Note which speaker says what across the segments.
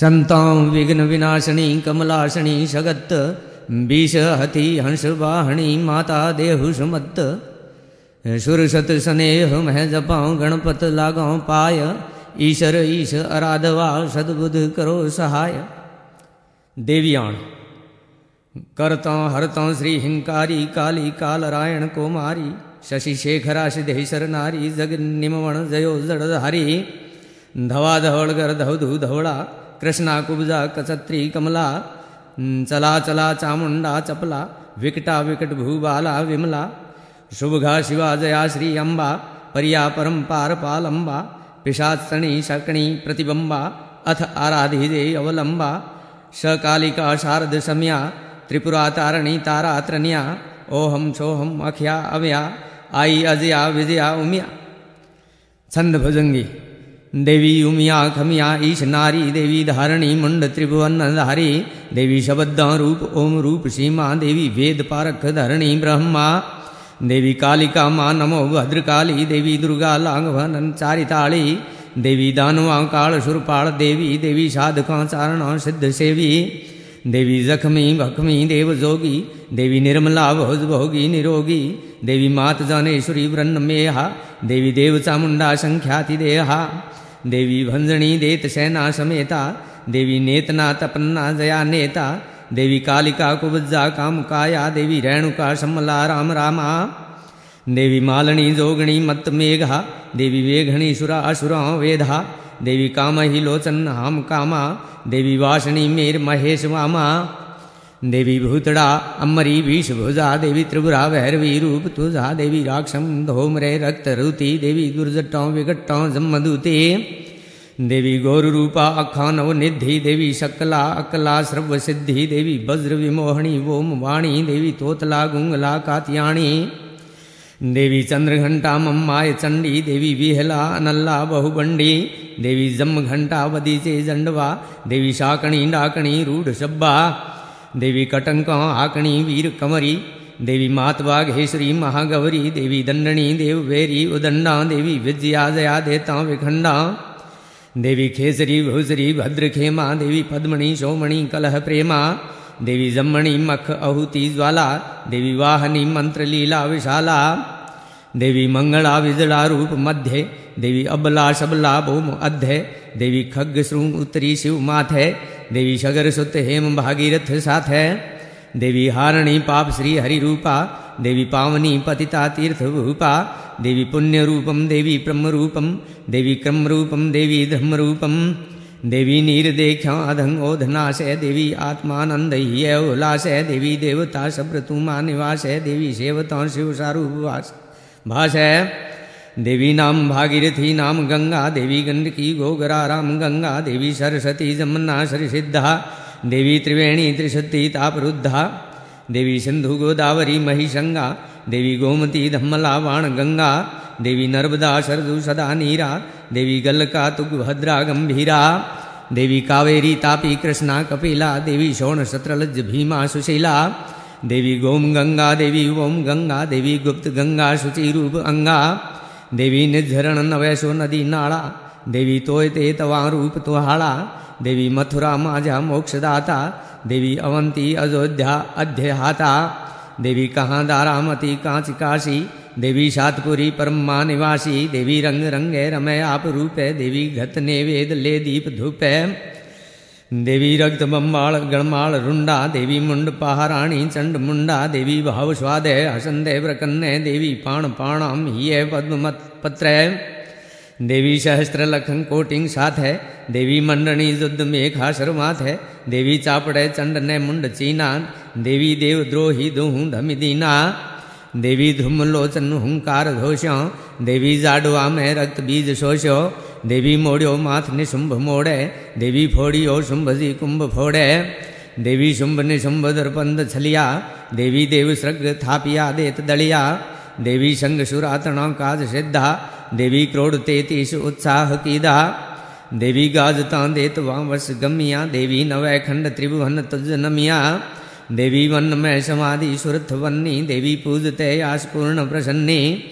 Speaker 1: संतां विघ्नविनाशिनी, कमलाशिनी, शगत् विषहति हंसवाहिनी, माता देहु सुमत्त सुरसत स्नेह मह जपाऊं गणपत लागाऊं पाय। ईश्वर ईश आराधवा, सदबुद्ध करो सहाय। देवियाण करता, हरता, श्री हिंकारी, काली, कालरायण, कुमारी, शशि शेखरा सिद्धेश्वर नारी जग निमवण जयो, जड़धारी, धवा धवड़ गर धवधु धवड़ा कृष्णा कुब्जा कचत्री कमला चला चला चामुंडा चपला, विकटा विकट भूबाला विमला शुभघा शिवा जया श्री अम्बा परिया परम्पार पालम्बा पिशाचणी शकणी प्रतिबंबा, अथ आराधिजे अवलंबा सकालिका शारद सम्या त्रिपुरा तारणी तारा त्रन्या ओहम सोहम अख्या अव्या आई अजया विजया उमिया। छंद भुजंगी। देवी उमिया खमिया, ईश नारी, देवी धारणी, मुंड त्रिभुवन धारी देवी शबद्ध रूप, ओम रूप सीमा, देवी वेद पारख धरणी, ब्रह्मा, देवी कालिका माँ, नमो भद्रकाली, देवी दुर्गा लांघवन चारिताली, देवी दानवा काल सुरपाल देवी देवी साधका चारण सिद्ध सेवी, देवी जखमी, भखमी, देव जोगी, देवी निर्मला, भोज भोगी, निरोगी, देवी मात जानेश्वरी, व्रन्न मेहा, देवी देव चामुंडा संख्याति देहा देवी भंजनी देत सेना समेता, देवी नेतना तपन्ना जया नेता, देवी कालिका कुब्जा काम काया देवी रेणुका समला राम रामा, देवी मालनी जोगणी मत मेघा, देवी वेघणी सुरा असुरा वेधा, देवी काम ही लोचन हम कामा, देवी वासनी मेर महेश वामा देवी भूतड़ा अमरी भुजा देवी त्रिपुरा, भैरवी रूप तुझा देवी राक्षम धोमरे रक्त रुति देवी दुर्जटों विघटों जम्मदूते। देवी गौर रूपा अखा नव निधि देवी शकला, अकला सर्व सिद्धि देवी वज्र विमोहणी ओम वाणी देवी तोतला, गुंगला, कात्याणी। देवी चंद्रघंटा, मम्माय चंडी, देवी विहला अनल्ला बहुबंडी। देवी जम घंटा वदीचे जंडवा। देवी शाकणी, डाकणी, रूढ़ शब्बा। देवी कटंक आकणी वीर कमरी, देवी मातवाघेश्वरी महागौरी, देवी दंडणी देव वेरी, उदंडा देवी विजया जया देता विखंडा, देवी खेसरी भूसरी भद्रखेमा, देवी पद्मणि सोमणि कलह प्रेमा, देवी जम्मणि मख अहुति ज्वाला, देवी वाहनी मंत्र लीला विशाला, देवी मंगला विजला रूप मध्य, देवी अबला शबला भूम अध्य, देवी खग श्रृंग उत्तरी शिव माथे देवी शगर सुत हेम भागीरथ साथ है। देवी हारणी पाप श्री हरि रूपा, देवी पावनी पतिता तीर्थ रूपा देवी पुण्य रूपम, देवी ब्रह्म रूपम, देवी क्रम रूपम, देवी धर्म रूपम। देवी नीर देख्या अधंग ओधनाश देवी आत्मानंद ही उल्लास देवी देवता सब्रतुमा निवास है देवी सेवता शिव सारूपवास भाष देवी नाम भागीरथी नाम गंगा देवी गंडकी गोगरा राम गंगा देवी सरस्वती जमुना सिद्धा देवी त्रिवेणी त्रिशक्ति तापरुद्धा, देवी सिंधु गोदावरी महिषंगा, देवी गोमती धम्मला वाण गंगा देवी नर्मदा सरदु सदा नीरा, देवी गलका तुगभद्रा गंभीरा, देवी कावेरी तापी कृष्णा कपिला, देवी शोण शत्रलज भीमा सुशीला, देवी गोम गंगा देवी ओम गंगा, देवी गुप्त गंगा शुचि रूप अंगा देवी निर्झरण नवैशो नदी नाड़ा देवी तोय ते तवा रूप तुहाड़ा देवी मथुरा माझा मोक्षदाता, देवी अवंती अयोध्या अध्यहाता, देवी कहाँ दारामती कांच काशी देवी सातपुरी परमा निवासी, देवी रंग रंगे रमय आप रूपे, देवी घत नेवेद ले दीप धूपे। देवी रक्त बम्बाळ गणमाळ रुंडा देवी मुंड पहाराणी चंड मुंडा देवी भाव स्वादे हसंदे प्रकन्ने देवी पाण पाणाम हिये पद्मत पत्रे देवी सहस्त्र लखन कोटिंग साथ है देवी मंडणी युद्ध मेघा शर्मात है देवी चापड़े चंड ने मुंड चीना देवी देव द्रोही दुहू धमि दीना देवी धुम लोचन हुंकार धोष्यो देवी जाडवा में रक्त बीज शोष्यो देवी मोड़ियो माथ निशुंभ मोड़े, देवी फोड़ी फोड़ियो शुंभ जी कुंभ फोड़े। देवी शुंभ निशुंभ दर्पंद छलिया, देवी देव सृग थापिया, देत दलिया। देवी संग सुरातणा काज सिद्धा, देवी क्रोड़ तेतीस उत्साह कीदा। देवी गाजता देत वावस गमिया, देवी नवै खंड त्रिभुवन तुज नमिया। देवी वन में समाधि सुरथ वन्नी, देवी पूजते आस पूर्ण प्रसन्नी।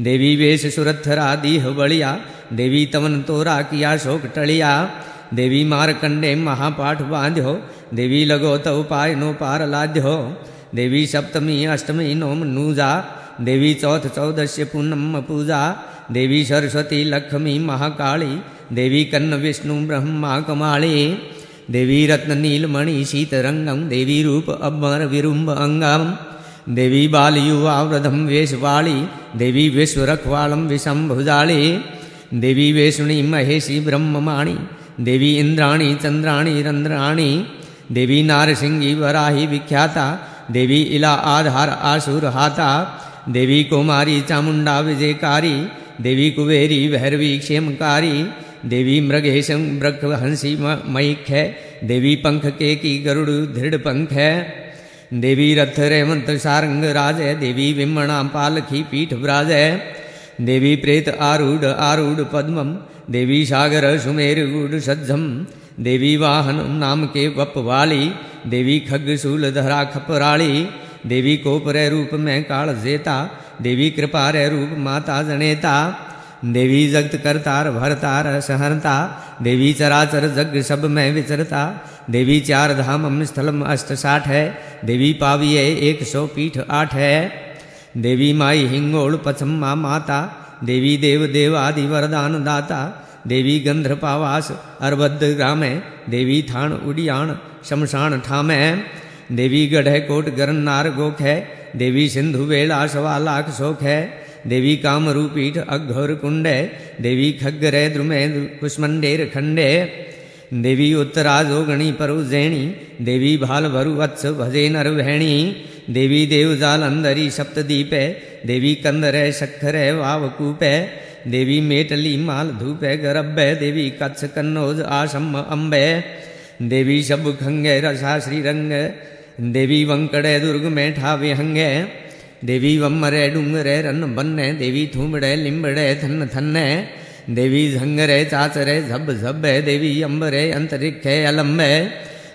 Speaker 1: देवी वेश सुरथ रादीह बलिया देवी तवन तोरा किया शोक टलिया देवी मारकंडे महापाठ बांध्यो। देवी लगो तव पाय नो पार लाध्यो। देवी सप्तमी, अष्टमी नोम नूजा। देवी चौथ चौदश्य पूनम पूजा। देवी सरस्वती, लक्ष्मी, महाकाली। देवी कन्न, विष्णु, ब्रह्मा, कमाली। देवी रत्न, नीलमणि, शीतरंगम। देवी रूप अमर विरुम्ब अंगम। देवी बाल, युवा वेशवाली। देवी विश्वरखवालम विषंभुजाली देवी वेशुणी महेशी ब्रह्ममाणी, देवी इंद्राणी, चंद्राणी रंद्राणी देवी नारसिंगी, वराही विख्याता, देवी इला आधार आसुर हाता, देवी कुमारी चामुंडा विजयकारी, देवी कुबेरी भैरवी क्षेमकारी, देवी मृगेशम ब्रख हँसी मयिक है देवी पंख के की गरुड़ दृढ़ पंख है देवी रथ रेवंत सारंग राज, देवी विमणा पालखी पीठ ब्राज है देवी प्रेत आरूढ़ आरूढ़ पद्मम देवी सागर सुमेर गुड़ सज्जम देवी वाहन नाम के वप वाली, देवी खग शूल धरा खपराली देवी कोपरे रूप में काल जेता, देवी कृपा रे रूप माता जनेता, देवी जगत करतार भरतार सहरता, देवी चराचर जग सब में विचरता, देवी चार धाम स्थलम अष्ट साठ है, देवी पाविये एक सौ पीठ आठ है। देवी माई हिंगोल पचम्मा माता देवी देव देव आदि वरदान दाता देवी गंधर्पावास अरबद्ध ग्राम देवी थान उड़ियाण शमशान ठामे देवी गढ़ कोट गरन नार गोख है देवी सिंधु वेला सवा लाख शोक है देवी कामरूपीठ अघोर कुंडे देवी खग्गरे द्रुमे कुष्मंडेर खंडे देवी उत्तरा जोगणी परुजैणी देवी भाल भरु वत्स भजे नर भैणी। देवी देवजाल अंदरी सप्तदीपे देवी कंदरे शक्खरे वावकूपे देवी मेटली माल धूपे गरब्बे, देवी कच्छ कन्नौज आसम अम्बे देवी शब खंगे रसा श्रीरंग देवी वंकड़े दुर्ग में ठावे हंगे देवी वम्मरे डूंगरे रन बन्ने, देवी थूमड़े लिम्बड़े थन थन्ने देवी झंगरे चाचरे, झब झब्बे, देवी अंबरे, अंतरिक्षे अलम्बे।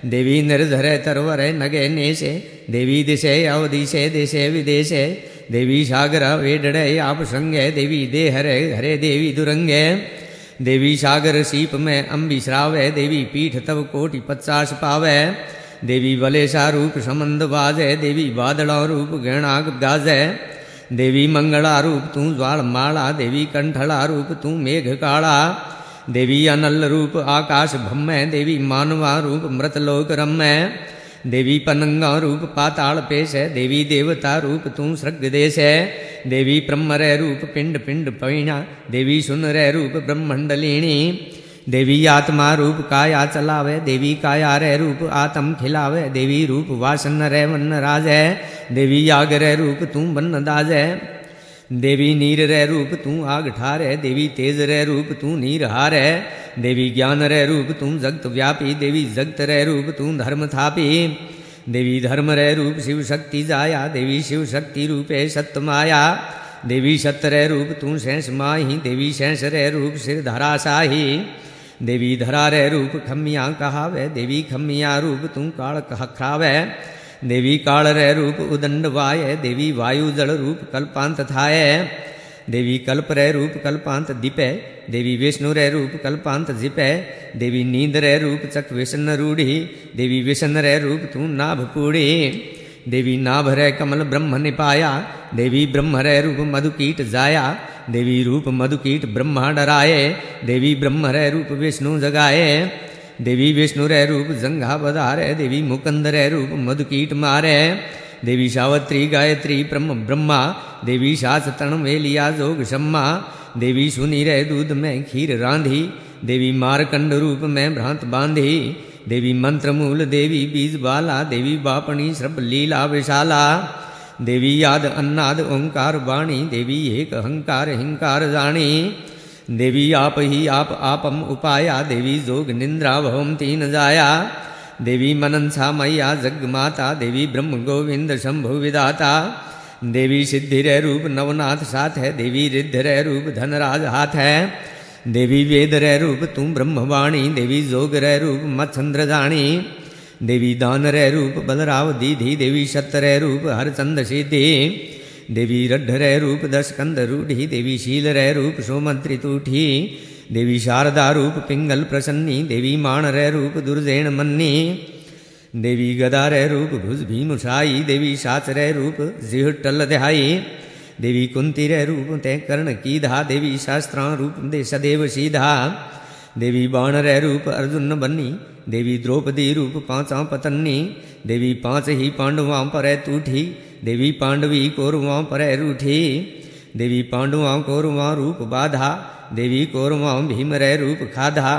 Speaker 1: देवी निर्धरे तरवरे, नगे नेशे। देवी दिशे अवदिशे देशे, विदेशे। देवी सागर वेडड़े आप संगे देवी दे हरे हरे देवी दुरंगे। देवी सागर सीप में अंबी श्रावे। देवी पीठ तव कोटि पचास पावे। देवी वलेशा रूप समंद बाजे। देवी बादड़ा रूप गहणाग गाजे। देवी मंगला रूप तू ज्वाल माला, देवी कंठला रूप तू मेघ काला। देवी अनल रूप आकाश भम्मै देवी मानवा रूप मृतलोक रम्मै देवी पनंगा रूप पाताल पेश है देवी देवता रूप तू सृग देश। है देवी ब्रह्म रूप पिंड पिंड पैणा देवी सुन रे रूप ब्रह्मंडलीणी। देवी आत्मा रूप काया चलावे, देवी काया रे रूप आत्म खिलावे, देवी रूप वासन रे वन राज है देवी आग रे रूप तू बन दाज। है देवी नीर रे रूप तू आग ठारे, देवी तेज रे रूप तू नीर हार। है देवी ज्ञान रे रूप तू जगत व्यापी, देवी जगत रे रूप तू धर्म थापी। देवी धर्म रे रूप शिव शक्ति जाया, देवी शिव शक्ति रूपे सत्य माया। देवी सत्य रूप तू शेष माही, देवी शेष रे रूप सिर धराशाही देवी धरा रे रूप खमिया कहावे, देवी खमिया रूप तू काल खरावे देवी काल रे रूप उदंड वाय देवी वायु जल रूप कल्पांत थाय। देवी कल्प रे रूप कल्पांत दीपे, देवी विष्णु रे रूप कल्पांत जिपे। देवी नींद रे रूप चक विष्ण रूढ़ी, देवी विष्ण रे रूप तू नाभ पूड़ी देवी नाभ रे कमल ब्रह्म निपाया, देवी ब्रह्म रे रूप मधुकीट जाया, देवी रूप मधुकीट ब्रह्मा डराए, देवी ब्रह्म रे रूप विष्णु जगाए, देवी विष्णु रे रूप जंघा बधारे देवी मुकंद रे रूप मधुकीट मारे, देवी सावत्री, गायत्री, ब्रह्म ब्रह्मा, देवी शास तण वेलिया, जोग शम्मा, देवी सुनी रे दूध में खीर रांधी, देवी मारकंड रूप में भ्रांत बांधी देवी मंत्र मूल देवी बीज बाला देवी बापणी श्रभ लीला, विशाला। देवी याद, अन्नाद, ओंकार, वाणी, देवी एक अहंकार, हिंकार जाणी। देवी आप ही आप, आपम उपाया, देवी जोग निंद्रा भवम तीन जाया। देवी मनंसा मैया जग माता, देवी ब्रह्म गोविंद शंभु विदाता। देवी सिद्धि रूप नवनाथ साथ है, देवी रिद्ध रूप धनराज हाथ है। देवी वेद रे रूप तू ब्रह्मवाणी, देवी जोग रे रूप मत्संद्र जाणी देवी दान रे रूप बलराव दीधी देवी सत्य रे रूप हरचंद सिद्धि, देवी रड्ढ रे रूप दशकंद रूढ़ी, देवी शील रे रूप सोमंत्री तूठी, देवी शारदा रूप पिंगल प्रसन्नी, देवी मान रे रूप दुर्जैन मन्नी, देवी गदा रे रूप भुज भीम छाई देवी साच रे रूप जिह टल ध्याई देवी कुंती रे रूप तै कर्ण कीधा देवी शास्त्रा रूप दे सदैव सीधा। देवी बाण रे रूप अर्जुन बन्नी, देवी द्रौपदी रूप पांचा पतन्नी, देवी पाँच ही पांडवां पर तूठी, देवी पांडवी कौरवां पर रूठी। देवी पांडवां कौरवां रूप बाधा, देवी कौरवां भीम रे रूप खाधा।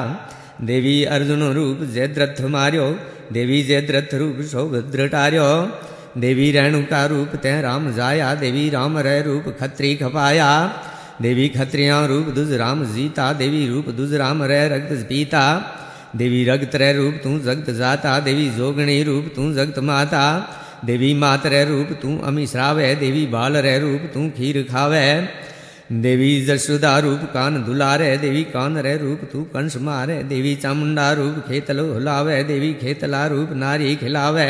Speaker 1: देवी अर्जुन रूप जयद्रथ मार्यो, देवी जयद्रथ रूप सौभद्र टार्यो। देवी रेणुका रूप तै राम जाया, देवी राम रे रूप खत्री खपाया। देवी खत्रिया रूप दुज राम जीता, देवी रूप दुज राम रे रक्त पीता। देवी रगत रे रूप तू जगत जाता, देवी जोगणी रूप तू जगत माता। देवी मात रे रूप तू अमी श्रावे, देवी बाल रे रूप तू खीर खावे। देवी जशुदा रूप कान दुलारे, देवी कान रे रूप तू कंस मारे। देवी चामुंडा रूप खेतल हुलावे, देवी खेतला रूप नारी खिलावे।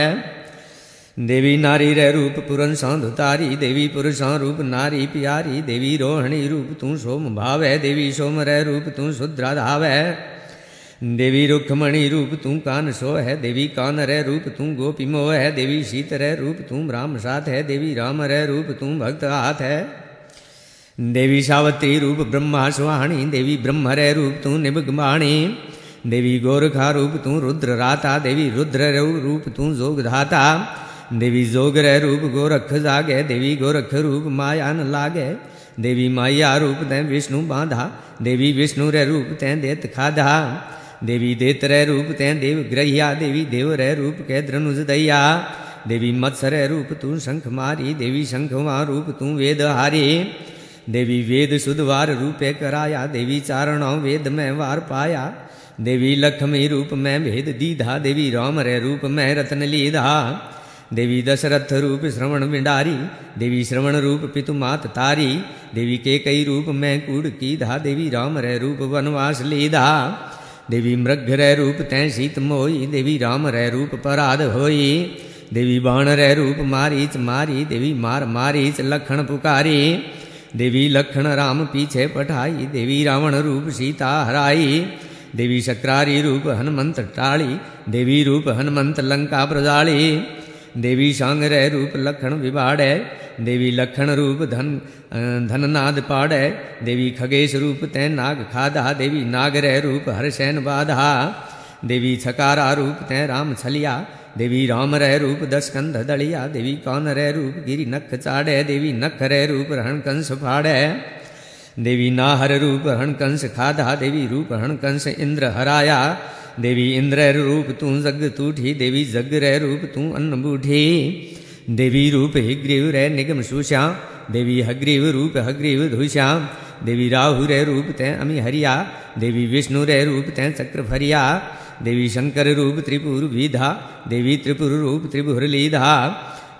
Speaker 1: देवी नारी रे रूप पुरुषां धुतारी देवी पुरुषां रूप नारी प्यारी, देवी रोहिणी रूप तू सोम भावे, देवी सोम रे रूप तू शुद्रा धावे। देवी रुखमणि रूप तू कान सो है देवी कान रे रूप तू गोपी मोह है देवी शीत रे रूप तू राम साथ है, देवी राम रे रूप तू भक्त हाथ है। देवी सावत्री रूप ब्रह्मा सुहाणी देवी ब्रह्म रे रूप तू निबगमाणी देवी गोरखा रूप तू रुद्र राता, देवी रुद्र रूप तू जोग धाता। देवी जोग रे रूप गोरख जागे, देवी गोरख रूप माया न लागे। देवी माया रूप तैं विष्णु बांधा, देवी विष्णु रे रूप तैं देत खाधा। देवी देत रे रूप तैं देव ग्रहिया, देवी देव रे रूप कै द्रनुज दैया। देवी मत्स्य रे रूप तू शंख मारी, देवी शंख वा रूप तू वेद हारी। देवी वेद शुद्ध वार रूपे कराया, देवी चारणों वेद में वार पाया। देवी लक्ष्मी रूप में भेद दीधा, देवी राम रे रूप में रत्न लीधा। देवी दशरथ रूप श्रवण मिडारी देवी श्रवण रूप पितु मात तारी, देवी के कई रूप मैं कूड़ कीधा, देवी राम रे रूप वनवास लीधा। देवी मृग रे रूप तै शीत मोई, देवी राम रे रूप पराध होई। देवी बाण रे रूप मारीच मारी, देवी मार मारीच लखण पुकारी। देवी लखण राम पीछे पठाई, देवी रावण रूप सीता हराई। देवी शक्रारी रूप हनुमंत टाળી देवी रूप हनुमंत लंका प्रजाળી देवी सांग रे रूप लखण विबाड़े देवी लखण रूप धन धननाद पाड़े, देवी खगेश रूप तै नाग खाधा, देवी नाग रे रूप हरसैन बाधा, देवी छकारा रूप तै राम छलिया, देवी राम रे रूप दशकंध दलिया, देवी कौन रे रूप गिरी नख चाड़े, देवी नख रे रूप रण कंस फाड़े, देवी नाहर रूप हण कंस खाधा, देवी रूप हण कंस इंद्र हराया देवी इंद्र रूप तू जग तूठी, देवी जग रे रूप तू अन्न बूठी। देवी रूप हिग्रीव रे निगम सुश्या देवी हग्रीव रूप हग्रीव धुश्या देवी राहु रे रूप तै अमी हरिया, देवी विष्णु रे रूप तै चक्र फरिया। देवी शंकर रूप त्रिपुर विधा, देवी त्रिपुर रूप त्रिपुर लीधा।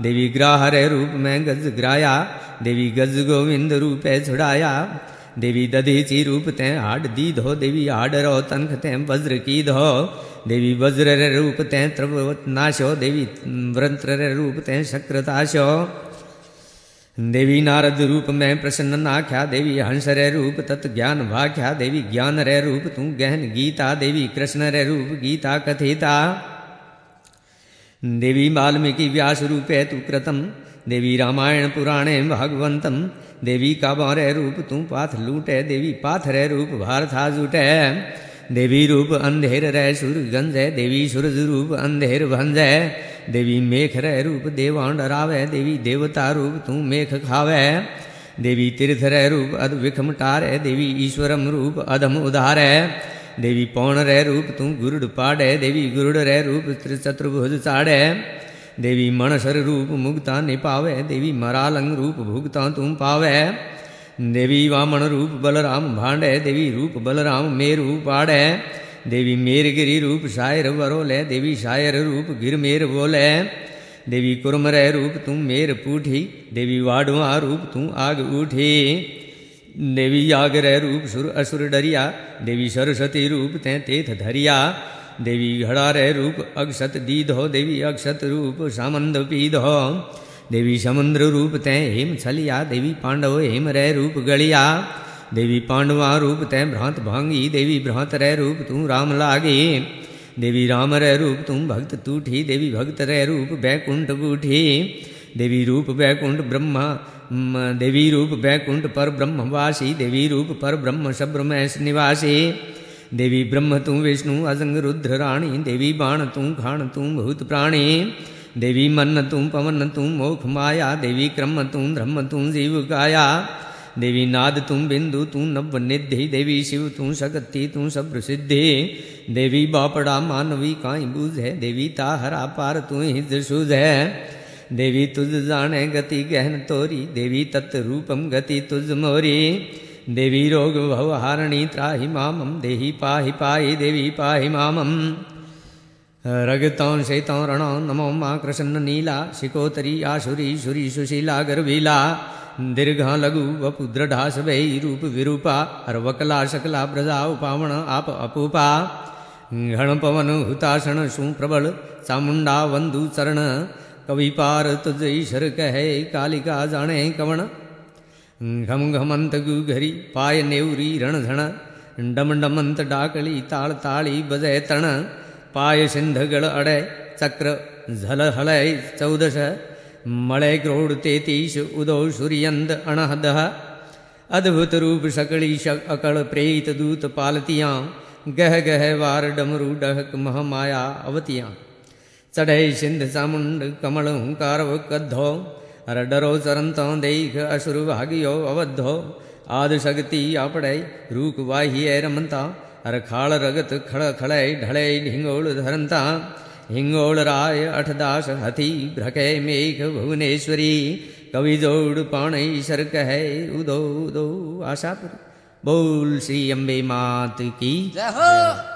Speaker 1: देवी ग्राह रे रूप में गज ग्राया, देवी गज गोविंद रूपे छुड़ाया। देवी दधीची रूप तै हाड दी धो देवी हाड रो तनख तै वज्र की धो देवी वज्र रे रूप तै त्रवत नाशो देवी व्रंत्र रे रूप तै शक्रताशो देवी नारद रूप में प्रसन्न नाख्या, देवी हंस रे रूप तत् ज्ञान भाख्या, देवी ज्ञान रे रूप तू गहन गीता, देवी कृष्ण रे रूप गीता कथिता। देवी वाल्मीकि व्यास रूपे तु कृतम, देवी रामायण पुराणे भागवंतम देवी काबारे रूप, तू पाथ लूटे, देवी पाथरे रूप भारथा जुटे। देवी रूप अंधेर रे सुर गंजे, देवी सूरज रूप अंधेर भंजे। देवी मेघ रे रूप देवां डरावे देवी देवता रूप तू मेघ खावे। देवी तीर्थ रे रूप अद विखम टारे, देवी ईश्वरम रूप अधम उधारे। देवी पौण रे रूप तू गुरुड़ पाड़े, देवी गुरुड़ रे रूप त्रिचतुर्भुज चाड़े। देवी मणसर रूप मुक्ता निपावे, देवी मरालंग रूप भुगता तुम पावे। देवी वामन रूप बलराम भांडे, देवी रूप बलराम मेरु पाड़े। देवी मेरगिरी रूप शायर वरोले, देवी शायर रूप गिर मेर बोले। देवी कुरमरे रूप तुम मेर पूठी, देवी वाडवा रूप तू आग उठी देवी आगरे रूप सुर असुर डरिया, देवी सरस्वती रूप तै तेथ धरिया। देवी घड़ारे रूप अक्षत दीधो, देवी अक्षत रूप सामंद पीधो। देवी समुद्र रूप तै हेम छलिया, देवी पांडव हेम रे रूप गलिया। देवी पांडवा रूप तय भ्रांत भांगी, देवी भ्रांत रह रूप तू राम लागे। देवी राम रह रूप तुम भक्त तूठी, देवी भक्त रह रूप बैकुंठ बूठी। देवी रूप बैकुंठ ब्रह्मा देवी रूप बैकुंठ पर ब्रह्मवासी, देवी रूप पर ब्रह्म सब्रमेश निवासी। देवी ब्रह्म तू विष्णु अजंग रुद्र राणी, देवी बाण तू खाण तू भूत प्राणी, देवी मन तू पवन तू मोख माया, देवी क्रम तू धर्म तू जीव काया, देवी नाद तू बिंदु तू नव निधि, देवी शिव तू शक्ति तू सब सिद्धि, देवी बापड़ा मानवी काई बूझ है, देवी ताहरा पार तू ही सूझ है, देवी तुझ जाने गति गहन तोरी, देवी तत् रूपम गति तुझ मोरी देवी रोग भव हारणी त्राहि मामम देही पाहि पाहि देवी पाहि मामम रगतौ शेतौ रणौ नमो माँ कृष्ण नीला शिकोतरी आशुरी शुरी सुशीला गर्वीला दीर्घा, लघु वपु दृढ़ास वै रूप विरूपा हरवकला शकला ब्रजा उपावण, आप, अपूपा। घण, पवन, हुताशण शु प्रबल चामुंडा वंदु, चरण। कवि पार तुझ ईश्वर कहे कालिका जाने कवण। घम घमंत गुघरी पाय नेवरी रणधण डम डमंत डाकली, ताल ताली बजय तण, पाय सिंधगळ अडय चक्र झल हलय चौदश मलय क्रोड तेतीश, उदो सूर्यंद अणहदह, अद्भुत रूप सकली शक अकड़ प्रेत दूत पालतियाँ, गह गह वार डमरू डहक महामाया अवतियाँ, चढ़े सिंध चामुंड कमल हुंकार कद्धो अर डरो चरंतो देख असुर भागियो अवधो आद शक्ति आपड़े रूक वाही रमंता अर खाड़ रगत खड़ खड़े ढड़े ढिंगोल धरंता हिंगोलराय अठदास हथी भ्रके मेघ भुवनेश्वरी। कवि जोड़ पाण ईश्वर कहे उदो उदो, आशापुर। बोल श्री अम्बे मात की
Speaker 2: जय हो।